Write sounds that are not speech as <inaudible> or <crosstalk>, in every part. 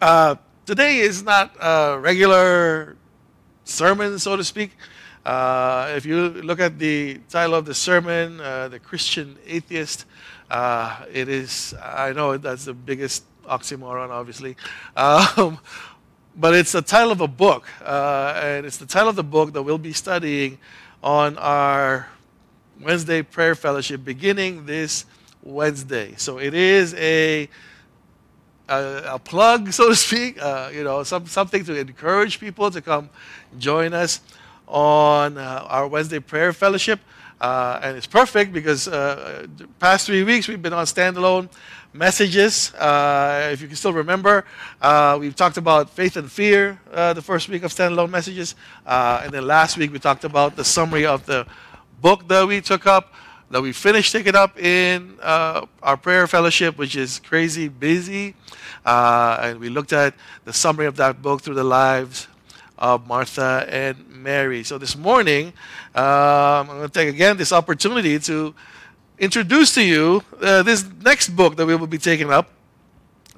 Uh, today is not a regular sermon, so to speak. Uh, if you look at the title of the sermon, uh, The Christian Atheist, uh, it is, I know that's the biggest oxymoron, obviously. Um, <laughs> but it's the title of a book, uh, and it's the title of the book that we'll be studying on our Wednesday prayer fellowship beginning this Wednesday. So it is a a, a plug, so to speak, uh, you know, some, something to encourage people to come join us on uh, our Wednesday prayer fellowship. Uh, and it's perfect because uh, the past three weeks we've been on standalone messages. Uh, if you can still remember, we've talked about faith and fear the first week of standalone messages. And then last week we talked about the summary of the book that we took up, that we finished taking up in uh, our prayer fellowship, which is Crazy Busy. Uh, and we looked at the summary of that book through the lives of Martha and Mary. So this morning, um, I'm going to take again this opportunity to introduce to you uh, this next book that we will be taking up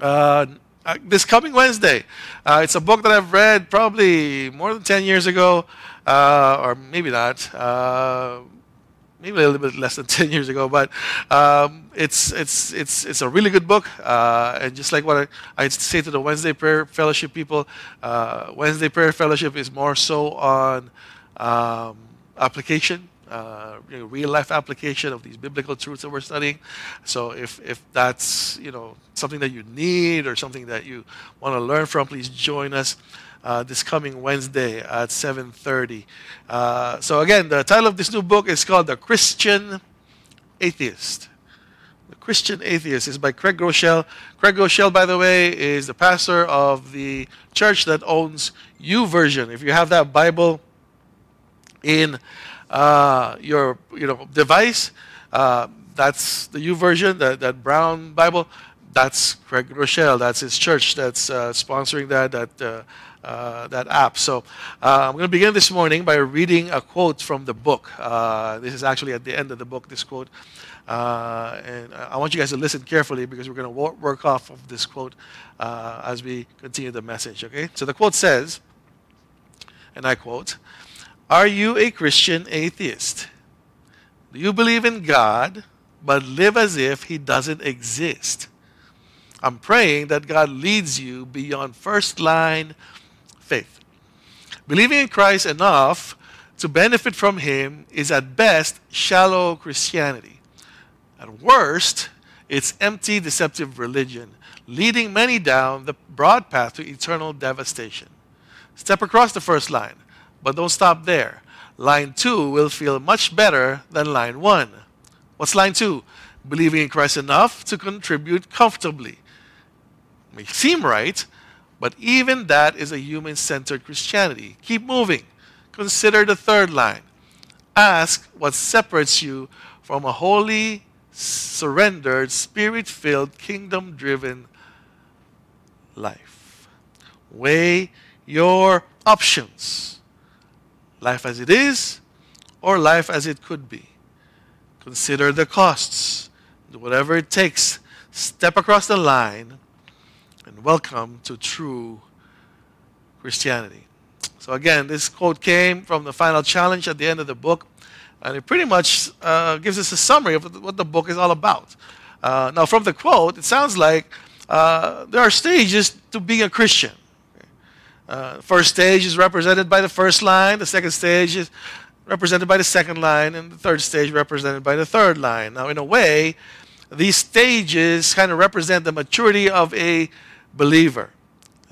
uh, uh, this coming Wednesday. Uh, it's a book that I've read probably more than 10 years ago, uh, or maybe not. Uh, maybe a little bit less than <laughs> 10 years ago, but um, it's, it's, it's, it's a really good book. and just like what I, I, say to the Wednesday Prayer Fellowship people, Wednesday Prayer Fellowship is more so on um, application uh, you know, real life application of these biblical truths that we're studying. So if, if that's you know something that you need or something that you want to learn from, please join us uh, this coming Wednesday at 7:30. Uh, so again, the title of this new book is called The Christian Atheist. The Christian Atheist is by Craig Groeschel. Craig Groeschel, by the way, is the pastor of the church that owns YouVersion. If you have that Bible in uh, your you know device. Uh, that's the YouVersion, that, that brown Bible. That's Craig Groeschel. That's his church that's uh, sponsoring that that uh, uh, that app. So uh, I'm going to begin this morning by reading a quote from the book. this is actually at the end of the book. This quote. and I want you guys to listen carefully because we're going to work off of this quote as we continue the message. Okay? So the quote says, and I quote, are you a Christian atheist? Do you believe in God but live as if He doesn't exist? I'm praying that God leads you beyond first line faith. Believing in Christ enough to benefit from Him is at best shallow Christianity. At worst, it's empty, deceptive religion, leading many down the broad path to eternal devastation. Step across the first line. But don't stop there. Line 2 will feel much better than line 1. What's line 2? Believing in Christ enough to contribute comfortably. May seem right, but even that is a human centered Christianity. Keep moving. Consider the third line. Ask what separates you from a holy, surrendered, spirit filled, kingdom driven life. Weigh your options life as it is or life as it could be. Consider the costs. Do whatever it takes. Step across the line welcome to true Christianity. So, again, this quote came from the final challenge at the end of the book, and it pretty much uh, gives us a summary of what the book is all about. Uh, now, from the quote, it sounds like uh, there are stages to being a Christian. Uh, first stage is represented by the first line, the second stage is represented by the second line, and the third stage represented by the third line. Now, in a way, these stages kind of represent the maturity of a believer.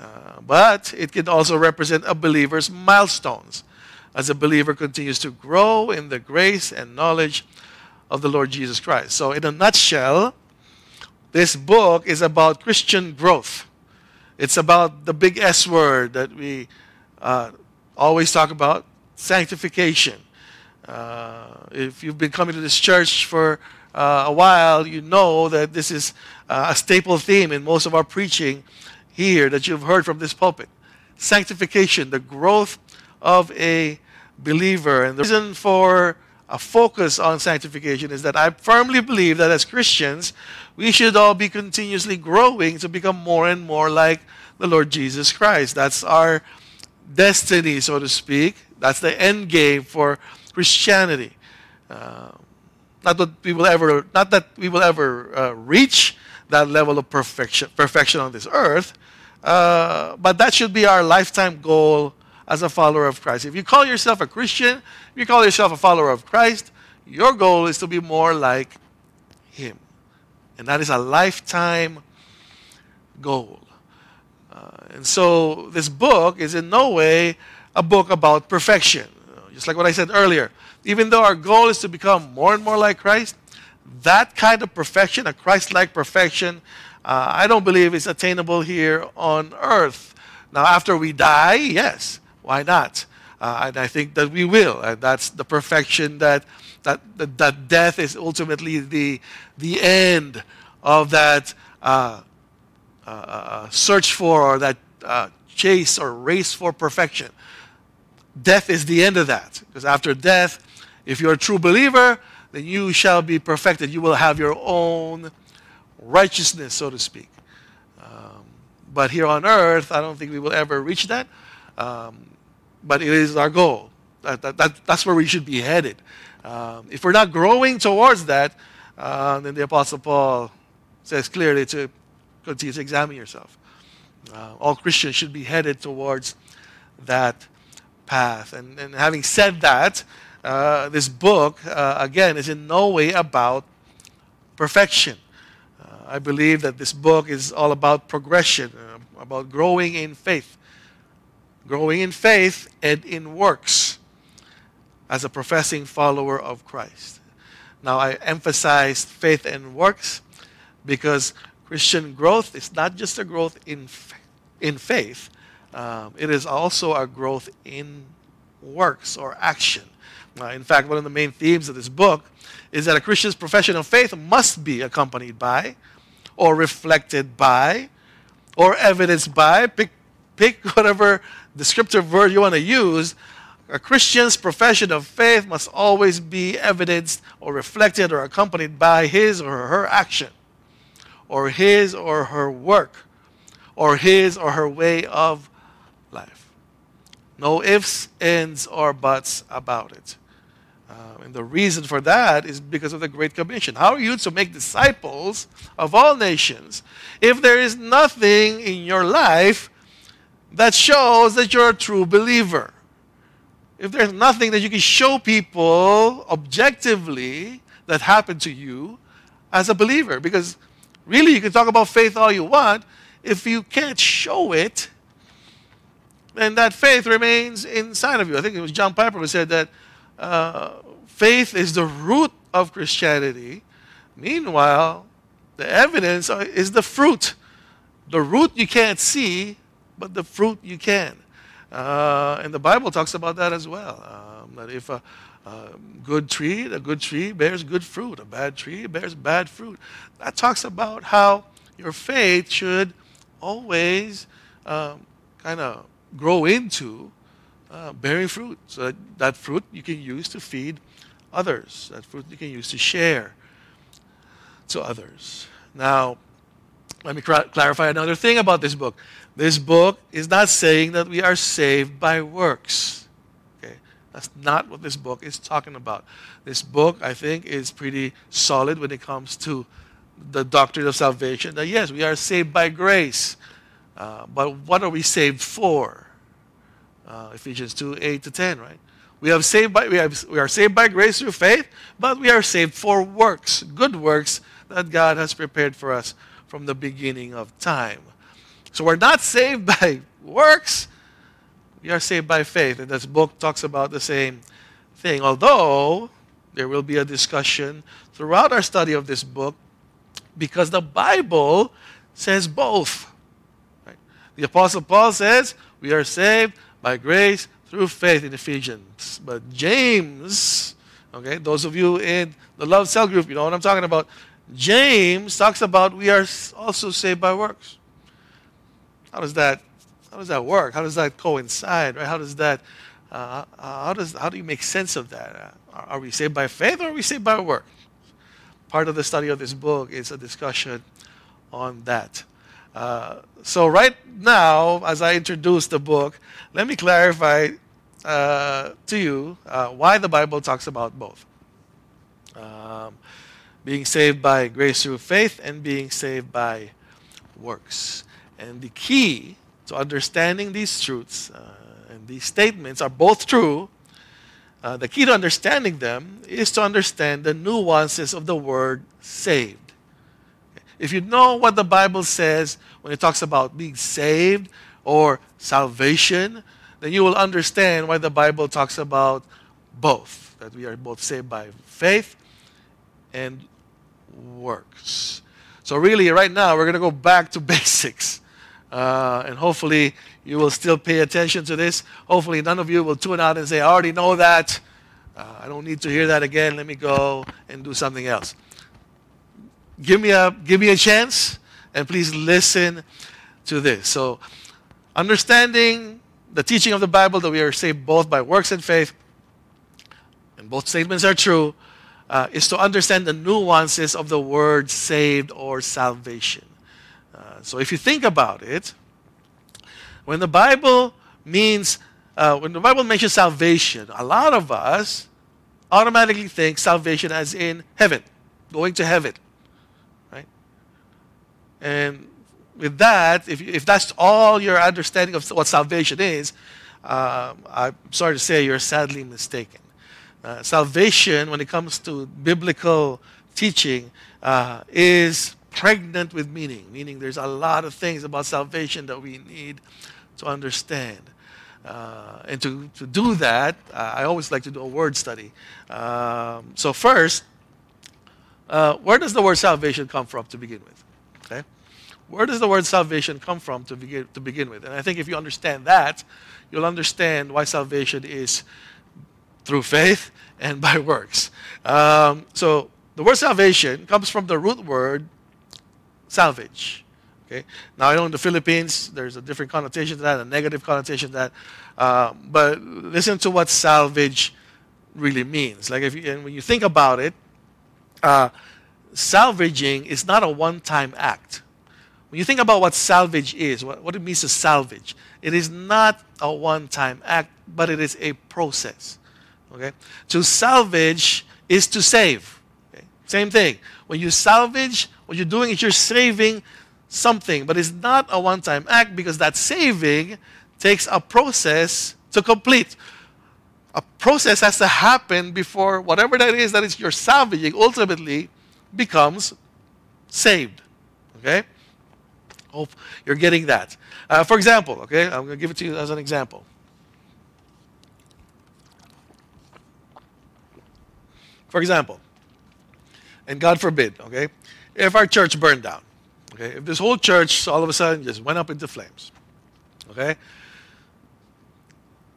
Uh, but it can also represent a believer's milestones as a believer continues to grow in the grace and knowledge of the Lord Jesus Christ. So, in a nutshell, this book is about Christian growth. It's about the big S word that we uh, always talk about sanctification. Uh, if you've been coming to this church for uh, a while, you know that this is uh, a staple theme in most of our preaching here that you've heard from this pulpit. Sanctification, the growth of a believer. And the reason for a focus on sanctification is that I firmly believe that as Christians, we should all be continuously growing to become more and more like the Lord Jesus Christ. That's our destiny, so to speak. That's the end game for Christianity. Uh, not that we will ever, not that we will ever uh, reach that level of perfection, perfection on this earth, uh, but that should be our lifetime goal as a follower of Christ. If you call yourself a Christian, if you call yourself a follower of Christ, your goal is to be more like Him. And that is a lifetime goal. Uh, and so this book is in no way a book about perfection. Just like what I said earlier, even though our goal is to become more and more like Christ, that kind of perfection, a Christ like perfection, uh, I don't believe is attainable here on earth. Now, after we die, yes, why not? Uh, and I think that we will. And that's the perfection that, that, that, that death is ultimately the, the end of that uh, uh, uh search for or that uh, chase or race for perfection. Death is the end of that. Because after death, if you're a true believer, then you shall be perfected. You will have your own righteousness, so to speak. Um, but here on earth, I don't think we will ever reach that. Um, but it is our goal. That, that, that, that's where we should be headed. Um, if we're not growing towards that, uh, then the Apostle Paul says clearly to continue to examine yourself. Uh, all Christians should be headed towards that path. And, and having said that, uh, this book, uh, again, is in no way about perfection. Uh, I believe that this book is all about progression, uh, about growing in faith growing in faith and in works as a professing follower of Christ. Now, I emphasize faith and works because Christian growth is not just a growth in, in faith, um, it is also a growth in works or action. Uh, in fact, one of the main themes of this book is that a Christian's profession of faith must be accompanied by, or reflected by, or evidenced by, pick, pick <laughs> whatever descriptive word you want to use, a Christian's profession of faith must always be evidenced or reflected or accompanied by his or her action, or his or her work, or his or her way of life. No ifs, ands, or buts about it. Uh, and the reason for that is because of the Great Commission. How are you to make disciples of all nations if there is nothing in your life that shows that you're a true believer. If there's nothing that you can show people objectively that happened to you as a believer, because really you can talk about faith all you want, if you can't show it, then that faith remains inside of you. I think it was John Piper who said that uh, faith is the root of Christianity. Meanwhile, the evidence is the fruit. The root you can't see, but the fruit you can. Uh, and the Bible talks about that as well. Um, that if a, a, good tree, a good tree bears good fruit, a bad tree bears bad fruit. That talks about how your faith should always um, kind of grow into uh, bearing fruit. So that, that fruit you can use to feed others. That fruit you can use to share to others. Now, let me clarify another thing about this book. This book is not saying that we are saved by works. Okay? That's not what this book is talking about. This book, I think, is pretty solid when it comes to the doctrine of salvation. That yes, we are saved by grace. Uh, but what are we saved for? Uh, Ephesians 2 8 to 10, right? We, have saved by, we, have, we are saved by grace through faith, but we are saved for works, good works that God has prepared for us from the beginning of time. So we're not saved <laughs> by works, we are saved by faith. And this book talks about the same thing. Although there will be a discussion throughout our study of this book because the Bible says both. Right? The Apostle Paul says we are saved by grace through faith in Ephesians. But James, okay, those of you in the Love Cell group, you know what I'm talking about. James talks about we are also saved by works. How does that, how does that work? How does that coincide? Right? How does that, uh, uh how does, how do you make sense of that? Uh, are we saved by faith or are we saved by work? Part of the study of this book is a discussion on that. Uh, so, right now, as I introduce the book, let me clarify uh, to you uh, why the Bible talks about both um, being saved by grace through faith and being saved by works. And the key to understanding these truths uh, and these statements are both true. Uh, the key to understanding them is to understand the nuances of the word saved. If you know what the Bible says when it talks about being saved or salvation, then you will understand why the Bible talks about both. That we are both saved by faith and works. So, really, right now, we're going to go back to <laughs> basics. Uh, and hopefully, you will still pay attention to this. Hopefully, none of you will tune out and say, I already know that. Uh, I don't need to hear that again. Let me go and do something else. Give me a, give me a chance, and please listen to this. So, understanding the teaching of the Bible that we are saved both by works and faith, and both statements are true, uh, is to understand the nuances of the word saved or salvation. Uh, so if you think about it, when the Bible means, uh, when the Bible mentions salvation, a lot of us automatically think salvation as in heaven, going to heaven, right? And with that, if, if that's all your understanding of what salvation is, uh, I'm sorry to say you're sadly mistaken. Uh, salvation, when it comes to biblical teaching, uh, is pregnant with meaning, meaning there's a lot of things about salvation that we need to understand. Uh, and to, to do that, uh, I always like to do a word study. Um, so, first, uh, where does the word salvation come from to begin with? Where does the word salvation come from to begin, to begin with? And I think if you understand that, you'll understand why salvation is through faith and by works. Um, so the word salvation comes from the root word salvage. Okay. Now I know in the Philippines there's a different connotation to that, a negative connotation to that. Uh, but listen to what salvage really means. Like if you, and when you think about it, uh, salvaging is not a one-time act. When you think about what salvage is, what, what it means to salvage, it is not a one-time act, but it is a process. Okay? To salvage is to save. Okay? Same thing. When you salvage, what you're doing is you're saving something, but it's not a one time act because that saving takes a process to complete. A process has to happen before whatever that is that is you're salvaging ultimately becomes saved. Okay? Hope you're getting that. Uh, for example, okay, I'm going to give it to you as an example. For example, and God forbid, okay, if our church burned down, okay, if this whole church all of a sudden just went up into flames, okay,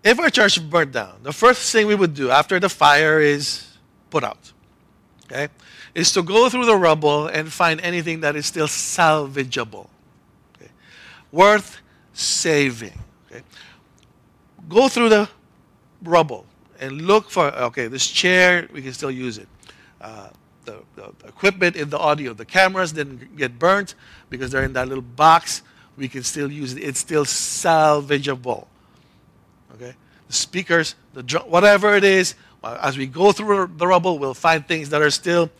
if our church burned down, the first thing we would do after the fire is put out, okay, is to go through the rubble and find anything that is still salvageable, worth saving. Okay, go through the rubble and look for, okay, this chair, we can still use it. Uh, the, the, equipment in the audio, the cameras didn't get burnt because they're in that little box. We can still use it. It's still salvageable. Okay? The speakers, the whatever it is, uh, as we go through the rubble, we'll find things that are still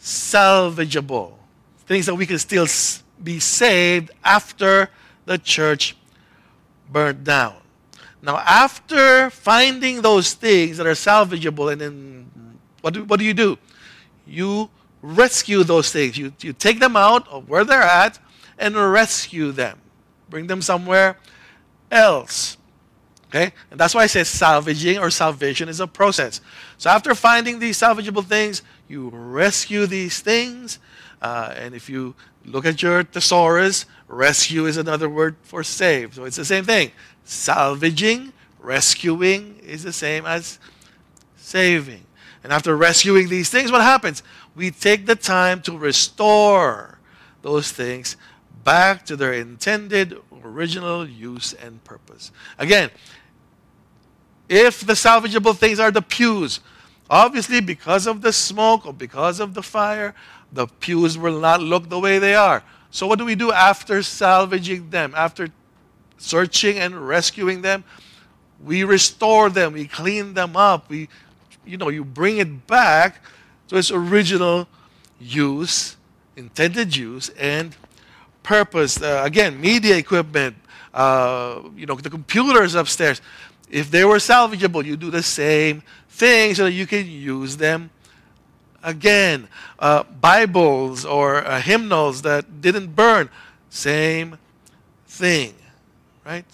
salvageable. Things that we can still be saved after the church burned down. Now, after finding those things that are salvageable, and then what do, what do you do? You rescue those things. You, you take them out of where they're at and rescue them. Bring them somewhere else. Okay? And that's why I say salvaging or salvation is a process. So after finding these salvageable things, you rescue these things. Uh, and if you look at your thesaurus, rescue is another word for save. So it's the same thing salvaging, rescuing is the same as saving. And after rescuing these things, what happens? We take the time to restore those things back to their intended original use and purpose. Again, if the salvageable things are the pews, obviously because of the smoke or because of the fire, the pews will not look the way they are. So, what do we do after salvaging them? After searching and rescuing them? We restore them, we clean them up, we, you know, you bring it back to its original use, intended use, and purpose. Uh, again, media equipment, uh, you know, the computers upstairs. If they were salvageable, you do the same thing so that you can use them again. Uh, Bibles or uh, hymnals that didn't burn, same thing, right?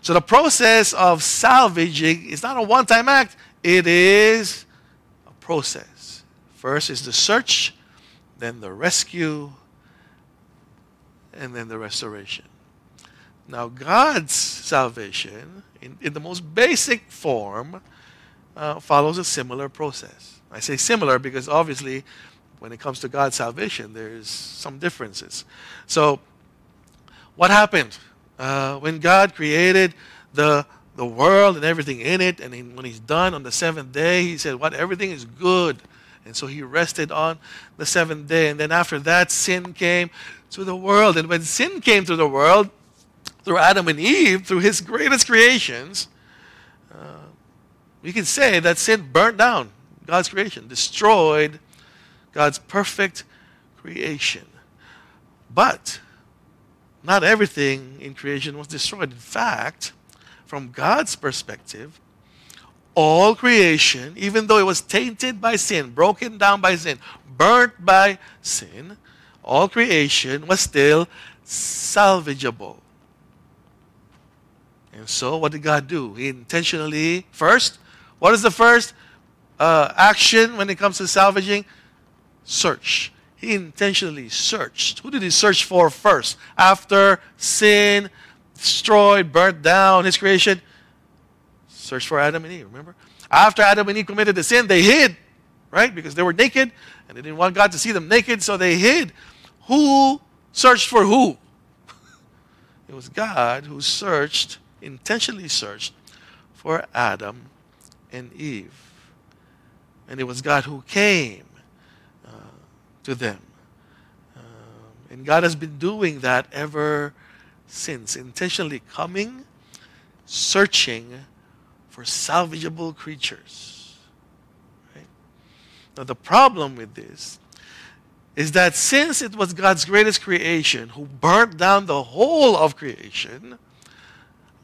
So the process of salvaging is not a one time act, it is a process. First is the search, then the rescue, and then the restoration. Now, God's salvation, in, in the most basic form, uh, follows a similar process. I say similar because obviously, when it comes to God's salvation, there's some differences. So, what happened? Uh, when God created the the world and everything in it, and he, when He's done on the seventh day, He said, "What? Everything is good," and so He rested on the seventh day. And then after that, sin came to the world, and when sin came to the world through Adam and Eve, through His greatest creations, uh, we can say that sin burnt down God's creation, destroyed God's perfect creation. But not everything in creation was destroyed. In fact, from God's perspective, all creation, even though it was tainted by sin, broken down by sin, burnt by sin, all creation was still salvageable. And so, what did God do? He intentionally, first, what is the first? Uh, action when it comes to salvaging? Search. He intentionally searched. Who did he search for first? After sin destroyed, burnt down his creation? Search for Adam and Eve, remember? After Adam and Eve committed the sin, they hid, right? Because they were naked and they didn't want God to see them naked, so they hid. Who searched for who? <laughs> it was God who searched, intentionally searched for Adam and Eve. And it was God who came uh, to them. Um, and God has been doing that ever since, intentionally coming, searching for salvageable creatures. Right? Now, the problem with this is that since it was God's greatest creation who burnt down the whole of creation,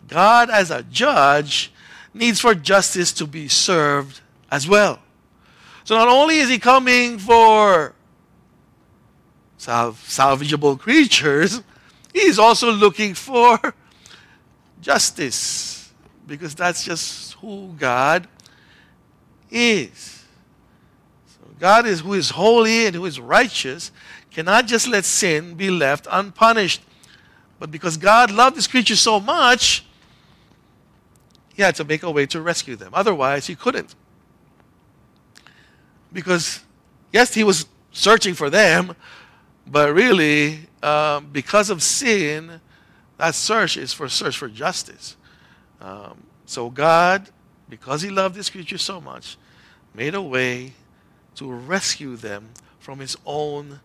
God, as a judge, needs for justice to be served as well. So not only is he coming for salvageable creatures, he's also looking for justice because that's just who God is. So God is who is holy and who is righteous cannot just let sin be left unpunished. But because God loved his creatures so much, he had to make a way to rescue them. Otherwise, he couldn't. Because, yes, he was searching for them, but really, um, because of sin, that search is for search for justice. Um, so God, because He loved His creatures so much, made a way to rescue them from His own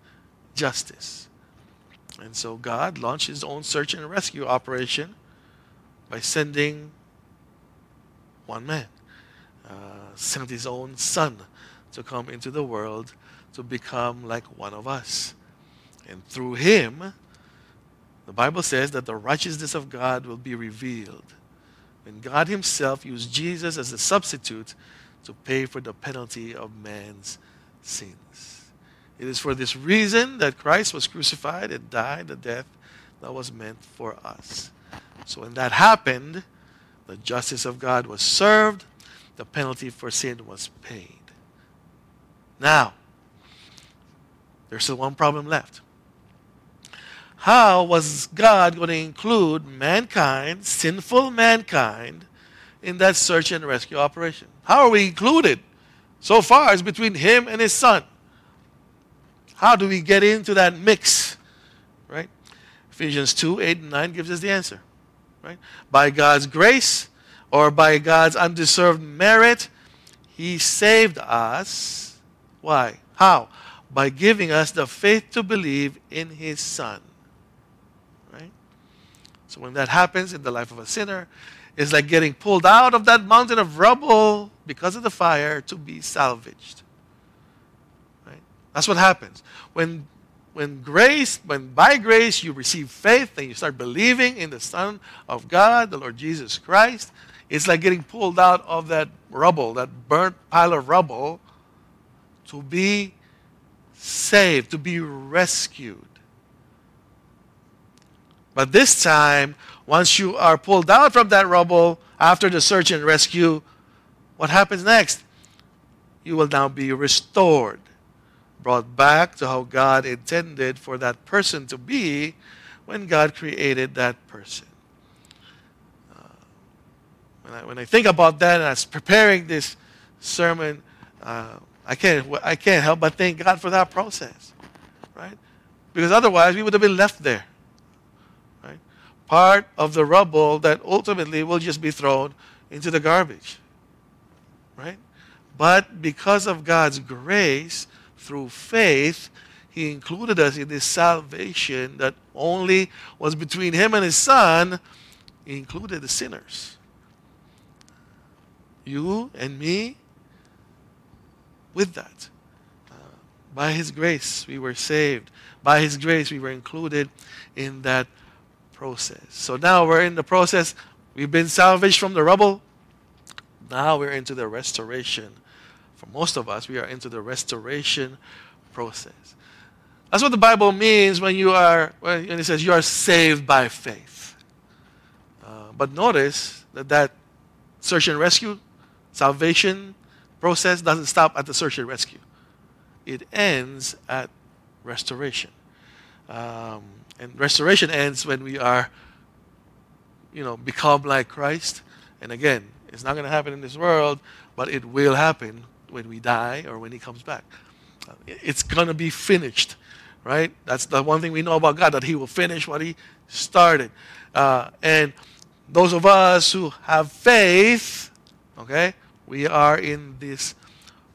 justice. And so God launched His own search and rescue operation by sending one man, uh, sent His own Son to come into the world to become like one of us. And through him, the Bible says that the righteousness of God will be revealed. When God Himself used Jesus as a substitute to pay for the penalty of man's sins. It is for this reason that Christ was crucified and died the death that was meant for us. So when that happened, the justice of God was served, the penalty for sin was paid. Now, there's still one problem left. How was God going to include mankind, sinful mankind, in that search and rescue operation? How are we included? So far, it's between him and his son. How do we get into that mix? Right? Ephesians 2 8 and 9 gives us the answer. Right? By God's grace or by God's undeserved merit, he saved us why? How? By giving us the faith to believe in His Son. Right? So when that happens in the life of a sinner, it's like getting pulled out of that mountain of rubble because of the fire to be salvaged. Right? That's what happens. When when grace, when by grace you receive faith and you start believing in the Son of God, the Lord Jesus Christ, it's like getting pulled out of that rubble, that burnt pile of rubble, to be saved, to be rescued. But this time, once you are pulled out from that rubble after the search and rescue, what happens next? You will now be restored, brought back to how God intended for that person to be when God created that person. Uh, when, I, when I think about that, was preparing this sermon, uh, I can't, I can't help but thank God for that process, right? Because otherwise, we would have been left there right? part of the rubble that ultimately will just be thrown into the garbage. Right? But because of God's grace, through faith, He included us in this salvation that only was between Him and His Son. He included the sinners. You and me, with that. Uh, by His grace, we were saved. By His grace, we were included in that process. So now we're in the process. We've been salvaged from the rubble. Now we're into the restoration. For most of us, we are into the restoration process. That's what the Bible means when you are when it says you are saved by faith. Uh, but notice that that search and rescue, salvation process doesn't stop at the search and rescue. It ends at restoration. Um, and restoration ends when we are, you know, become like Christ. And again, it's not going to happen in this world, but it will happen when we die or when He comes back. It's going to be finished, right? That's the one thing we know about God, that He will finish what He started. Uh, and those of us who have faith, okay, we are in this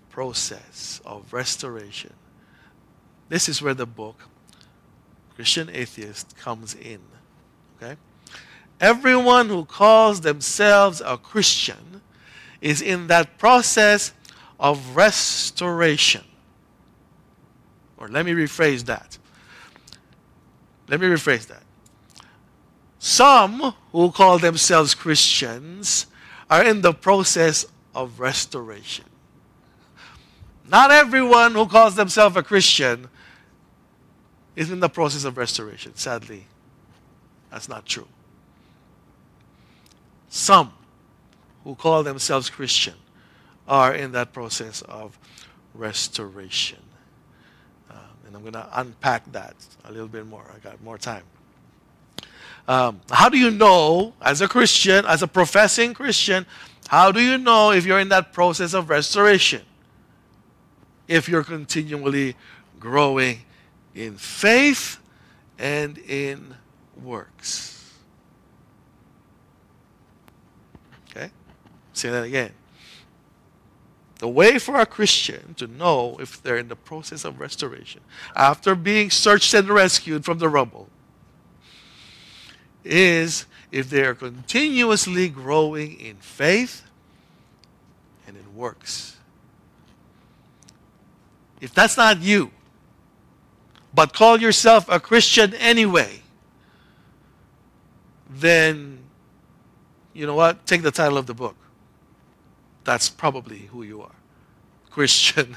process of restoration. This is where the book Christian atheist comes in. Okay? Everyone who calls themselves a Christian is in that process of restoration. Or let me rephrase that. Let me rephrase that. Some who call themselves Christians are in the process of restoration. Not everyone who calls themselves a Christian is in the process of restoration. Sadly, that's not true. Some who call themselves Christian are in that process of restoration. Um, and I'm going to unpack that a little bit more. I got more time. Um, how do you know, as a Christian, as a professing Christian, how do you know if you're in that process of restoration? If you're continually growing in faith and in works. Okay? Say that again. The way for a Christian to know if they're in the process of restoration, after being searched and rescued from the rubble, is if they are continuously growing in faith and in works. If that's not you, but call yourself a Christian anyway, then you know what? Take the title of the book. That's probably who you are Christian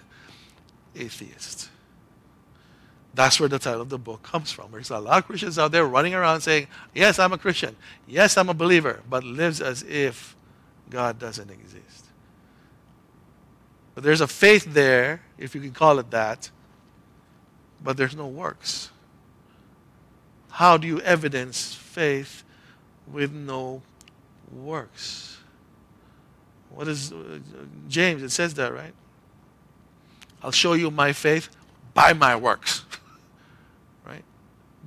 <laughs> atheist. That's where the title of the book comes from. There's a lot of Christians out there running around saying, Yes, I'm a Christian. Yes, I'm a believer, but lives as if God doesn't exist. But there's a faith there, if you can call it that, but there's no works. How do you evidence faith with no works? What is uh, James? It says that, right? I'll show you my faith by my works.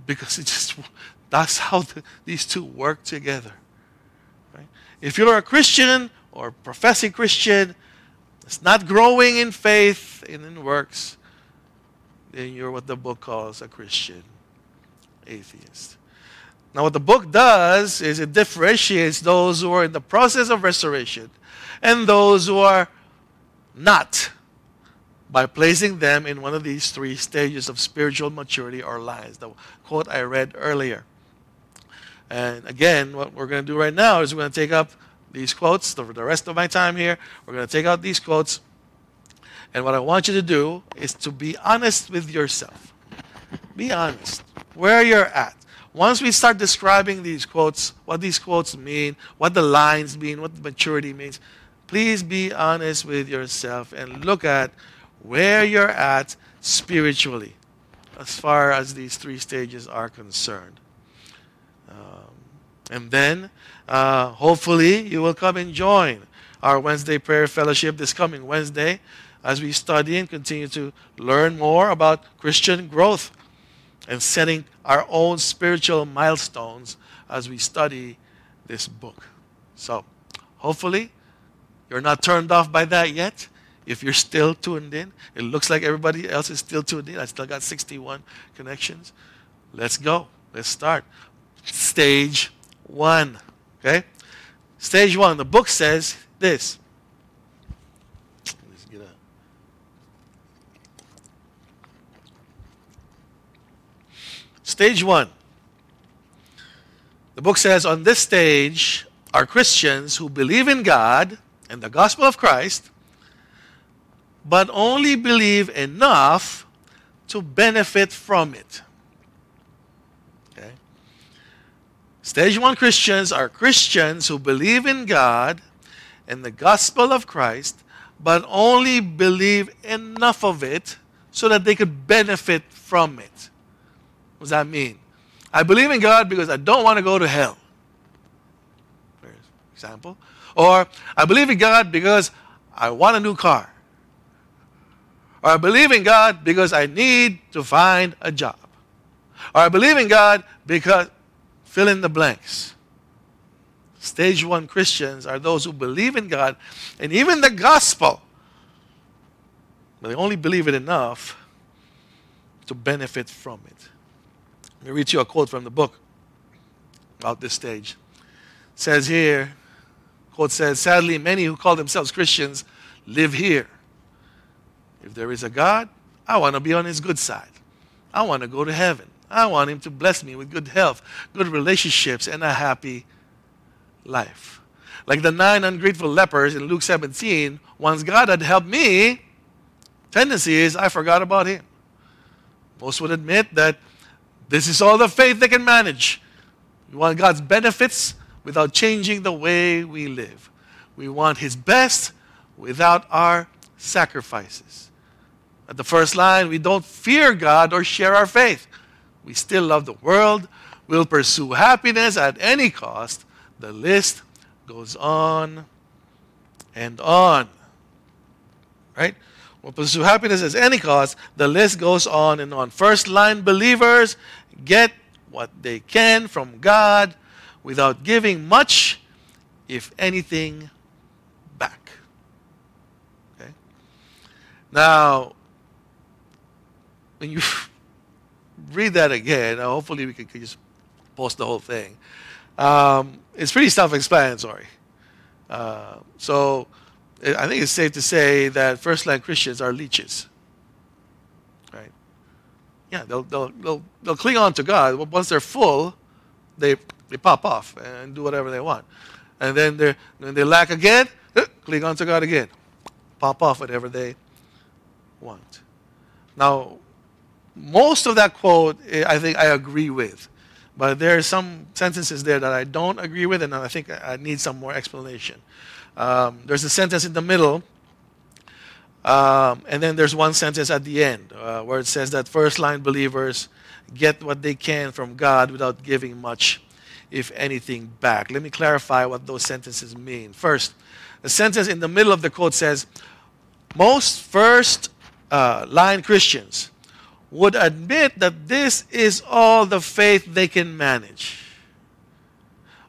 Because it just that's how the, these two work together. Right? If you're a Christian or professing Christian, it's not growing in faith and in works, then you're what the book calls a Christian atheist. Now, what the book does is it differentiates those who are in the process of restoration and those who are not by placing them in one of these three stages of spiritual maturity or lines. The quote I read earlier. And again, what we're going to do right now is we're going to take up these quotes for the rest of my time here. We're going to take out these quotes. And what I want you to do is to be honest with yourself. Be honest. Where you're at. Once we start describing these quotes, what these quotes mean, what the lines mean, what the maturity means, please be honest with yourself and look at where you're at spiritually as far as these three stages are concerned. Um, and then, uh, hopefully, you will come and join our Wednesday prayer fellowship this coming Wednesday as we study and continue to learn more about Christian growth and setting our own spiritual milestones as we study this book. So, hopefully, you're not turned off by that yet. If you're still tuned in, it looks like everybody else is still tuned in. I still got 61 connections. Let's go. Let's start. Stage one. Okay? Stage one. The book says this Stage one. The book says on this stage are Christians who believe in God and the gospel of Christ, but only believe enough to benefit from it. Okay? Stage one Christians are Christians who believe in God and the gospel of Christ, but only believe enough of it so that they could benefit from it. What does that mean? I believe in God because I don't want to go to hell. For example. Or I believe in God because I want a new car. Or I believe in God because I need to find a job. Or I believe in God because fill in the blanks. Stage one Christians are those who believe in God and even the gospel, but they only believe it enough to benefit from it. Let me read you a quote from the book about this stage. It says here, quote says, sadly, many who call themselves Christians live here. If there is a God, I want to be on his good side. I want to go to heaven. I want him to bless me with good health, good relationships, and a happy life. Like the nine ungrateful lepers in Luke 17, once God had helped me, tendency is I forgot about him. Most would admit that this is all the faith they can manage. We want God's benefits without changing the way we live. We want His best without our sacrifices. At the first line, we don't fear God or share our faith. We still love the world. We'll pursue happiness at any cost. The list goes on and on. Right? We'll pursue happiness at any cost. The list goes on and on. First line believers get what they can from God without giving much, if anything, back. Okay? Now, when you <laughs> read that again, hopefully we can just post the whole thing. Um, it's pretty self-explanatory. Uh, so I think it's safe to say that first-line Christians are leeches right? yeah, they'll, they'll, they'll, they'll cling on to God. Once they're full, they, they pop off and do whatever they want. And then they when they lack again, cling on to God again. Pop off whatever they want. Now, most of that quote, eh, I think I agree with. But there are some sentences there that I don't agree with, and I think I need some more explanation. Um, there's a sentence in the middle um, and then there's one sentence at the end uh, where it says that first line believers get what they can from God without giving much, if anything, back. Let me clarify what those sentences mean. First, the sentence in the middle of the quote says, Most first uh, line Christians would admit that this is all the faith they can manage.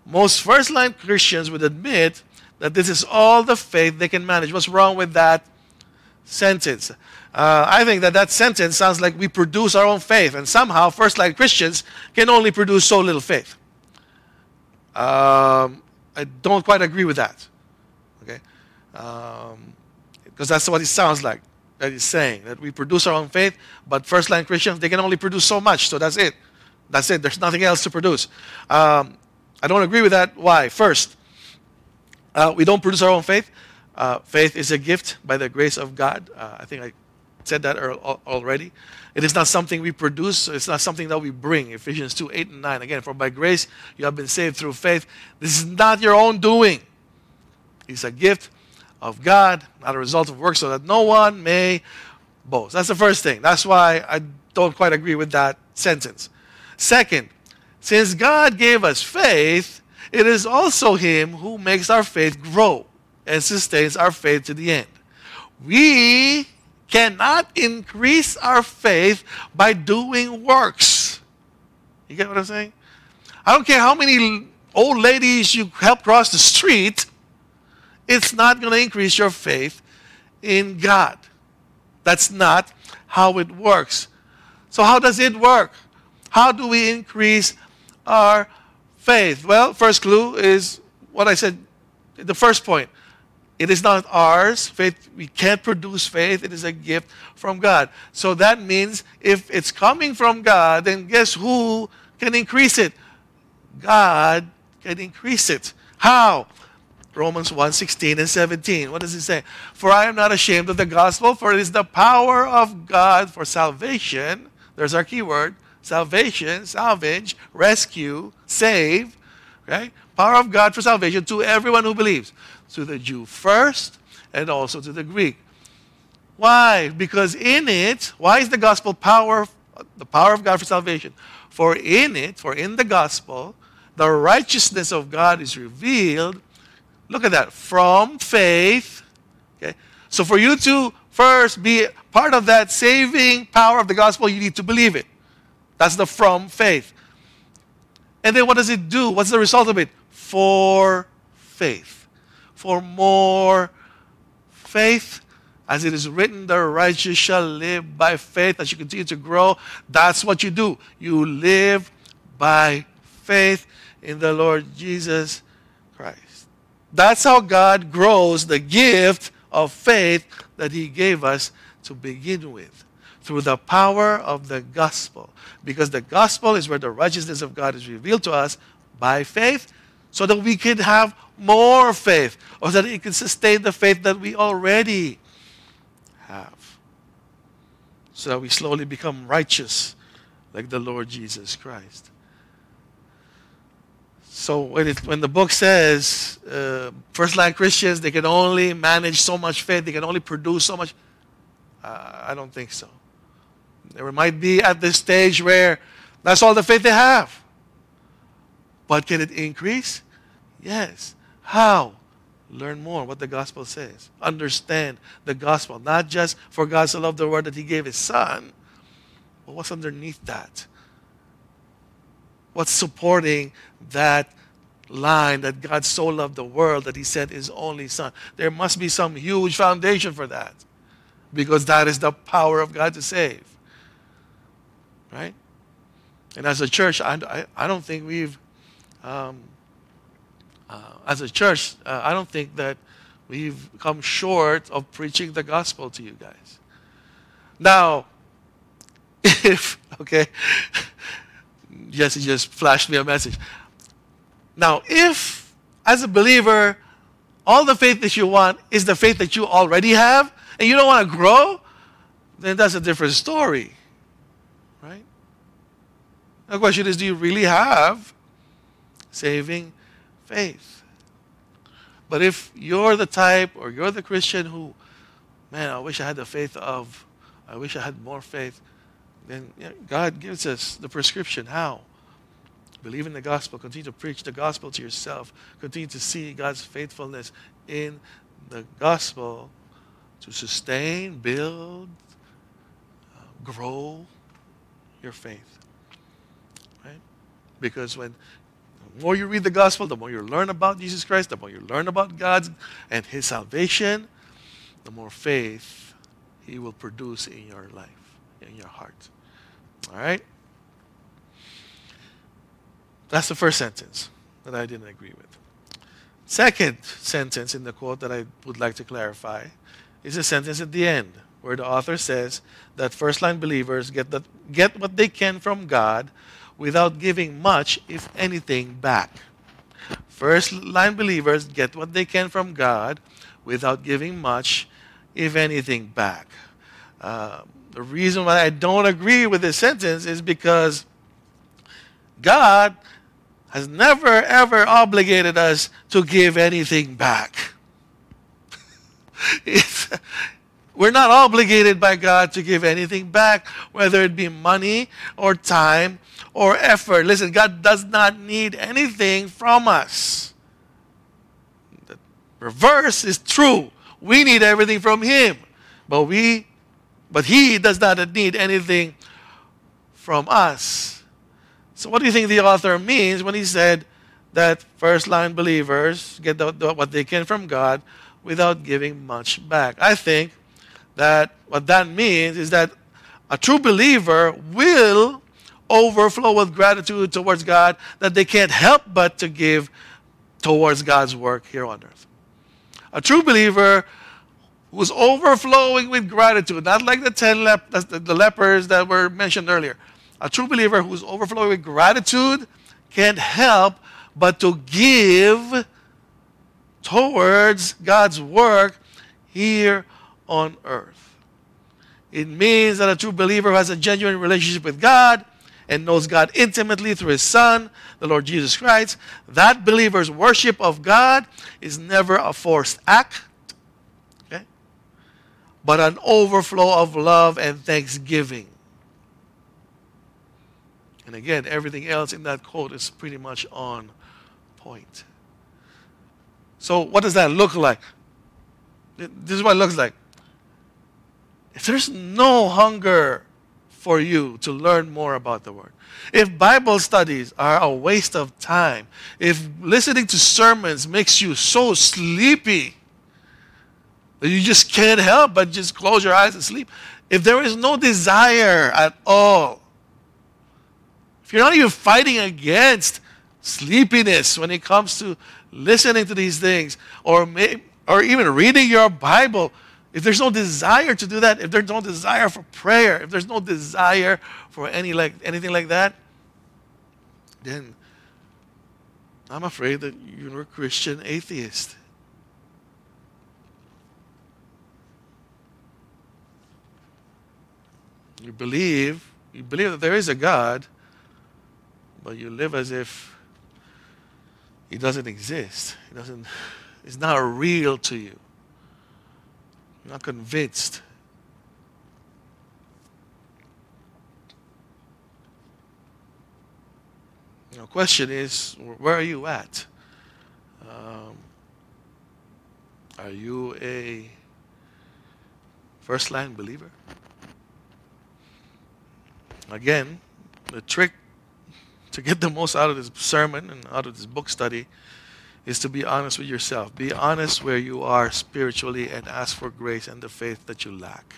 Most first line Christians would admit that this is all the faith they can manage. What's wrong with that? sentence. Uh, I think that that sentence sounds like we produce our own faith, and somehow, first line Christians can only produce so little faith. Um, I don't quite agree with that. Okay? Um, because that's what it sounds like that he's saying that we produce our own faith, but first line Christians, they can only produce so much, so that's it. That's it. There's nothing else to produce. Um, I don't agree with that. Why? First, uh, we don't produce our own faith. Uh, faith is a gift by the grace of God. Uh, I think I said that already. It is not something we produce, it's not something that we bring. Ephesians 2 8 and 9. Again, for by grace you have been saved through faith. This is not your own doing, it's a gift of God, not a result of work, so that no one may boast. That's the first thing. That's why I don't quite agree with that sentence. Second, since God gave us faith, it is also Him who makes our faith grow and sustains our faith to the end. We cannot increase our faith by doing works. You get what I'm saying? I don't care how many old ladies you help cross the street, it's not going to increase your faith in God. That's not how it works. So, how does it work? How do we increase our faith? Well, first clue is what I said, the first point. It is not ours. Faith, we can't produce faith. It is a gift from God. So that means if it's coming from God, then guess who can increase it? God can increase it. How? Romans 1 16 and 17. What does it say? For I am not ashamed of the gospel, for it is the power of God for salvation. There's our key word salvation, salvage, rescue, save. Okay? Power of God for salvation to everyone who believes to the Jew first and also to the Greek. Why? Because in it, why is the gospel power, the power of God for salvation? For in it, for in the gospel, the righteousness of God is revealed. Look at that, from faith. Okay? So for you to first be part of that saving power of the gospel, you need to believe it. That's the from faith. And then what does it do? What's the result of it? For faith for more faith. As it is written, the righteous shall live by faith. As you continue to grow, that's what you do. You live by faith in the Lord Jesus. That's how God grows the gift of faith that He gave us to begin with through the power of the gospel. Because the gospel is where the righteousness of God is revealed to us by faith so that we can have more faith or that it can sustain the faith that we already have. So that we slowly become righteous like the Lord Jesus Christ. So when, it, when the book says uh, first line Christians, they can only manage so much faith, they can only produce so much, uh, I don't think so. There might be at this stage where that's all the faith they have. But can it increase? Yes. How? Learn more what the gospel says. Understand the gospel. Not just for God to love the world that He gave His Son, but what's underneath that? What's supporting that line that God so loved the world that He sent His only Son? There must be some huge foundation for that because that is the power of God to save. Right? And as a church, I, I, I don't think we've um, uh, as a church, uh, I don't think that we've come short of preaching the gospel to you guys. Now, <laughs> if, okay, <laughs> Jesse just flashed me a message. Now, if, as a believer, all the faith that you want is the faith that you already have, and you don't want to grow, then that's a different story. Right? The question is do you really have saving faith. But if you're the type or you're the Christian who, man, I wish I had the faith of, I wish I had more faith, then God gives us the prescription. How? Believe in the gospel. Continue to preach the gospel to yourself. Continue to see God's faithfulness in the gospel to sustain, build, uh, grow your faith. Right? Because when the more you read the gospel, the more you learn about Jesus Christ, the more you learn about God and His salvation, the more faith He will produce in your life, in your heart. All right? That's the first sentence. that I didn't agree with. Second sentence in the quote that I would like to clarify is a sentence at the end where the author says that first line believers get, get what they can from God without giving much, if anything, back. First line believers get what they can from God without giving much, if anything, back. Uh, the reason why I don't agree with this sentence is because God has never ever obligated us to give anything back. <laughs> we're not obligated by God to give anything back, whether it be money or time or effort. Listen, God does not need anything from us. The reverse is true. We need everything from Him, but we, but He does not need anything from us. So, what do you think the author means when he said that first line believers get the, the, what they can from God without giving much back? I think that what that means is that a true believer will overflow with gratitude towards God that they can't help but to give towards God's work here on earth. A true believer who's overflowing with gratitude, not like the ten lep- the lepers that were mentioned earlier. A true believer who's overflowing with gratitude can't help but to give towards God's work here on earth. It means that a true believer who has a genuine relationship with God and knows God intimately through his Son, the Lord Jesus Christ, that believer's worship of God is never a forced act, okay? but an overflow of love and thanksgiving. And again, everything else in that quote is pretty much on point. So, what does that look like? This is what it looks like. If there's no hunger for you to learn more about the Word. If Bible studies are a waste of time, if listening to sermons makes you so sleepy that you just can't help but just close your eyes and sleep, if there is no desire at all, you're not even fighting against sleepiness when it comes to listening to these things or, may, or even reading your Bible, if there's no desire to do that, if there's no desire for prayer, if there's no desire for any like anything like that, then I'm afraid that you're a Christian atheist. You believe, you believe that there is a God, but you live as if he doesn't exist. He doesn't it's not real to you. I'm not convinced. The question is, where are you at? Um, are you a first line believer? Again, the trick to get the most out of this sermon and out of this book study is to be honest with yourself. Be honest where you are spiritually and ask for grace and the faith that you lack.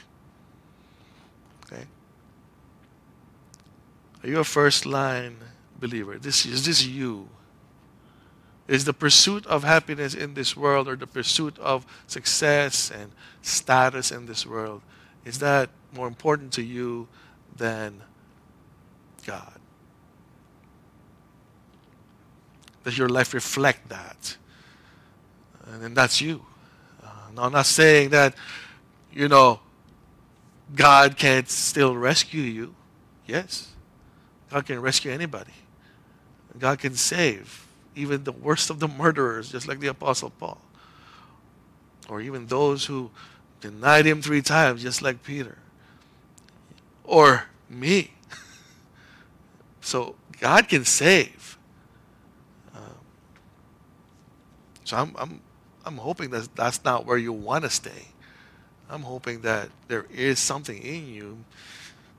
Okay? Are you a first line believer? This is this you. Is the pursuit of happiness in this world or the pursuit of success and status in this world, is that more important to you than God? Does your life reflect that? And then that's you. Uh, now, I'm not saying that, you know, God can't still rescue you. Yes, God can rescue anybody. God can save even the worst of the murderers, just like the Apostle Paul. Or even those who denied him three times, just like Peter. Or me. <laughs> so God can save. So I'm, I'm, I'm hoping that that's not where you want to stay. I'm hoping that there is something in you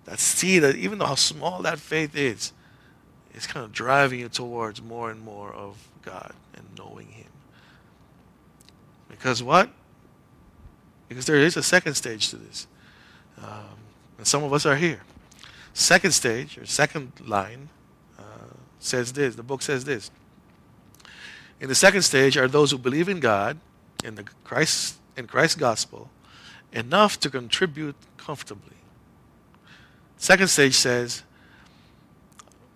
that see that even though how small that faith is, it's kind of driving you towards more and more of God and knowing Him. Because what? Because there is a second stage to this. Um, and some of us are here. Second stage, or second line, uh, says this the book says this In the second stage are those who believe in God, in the Christ in Christ's gospel, enough to contribute comfortably. Second stage says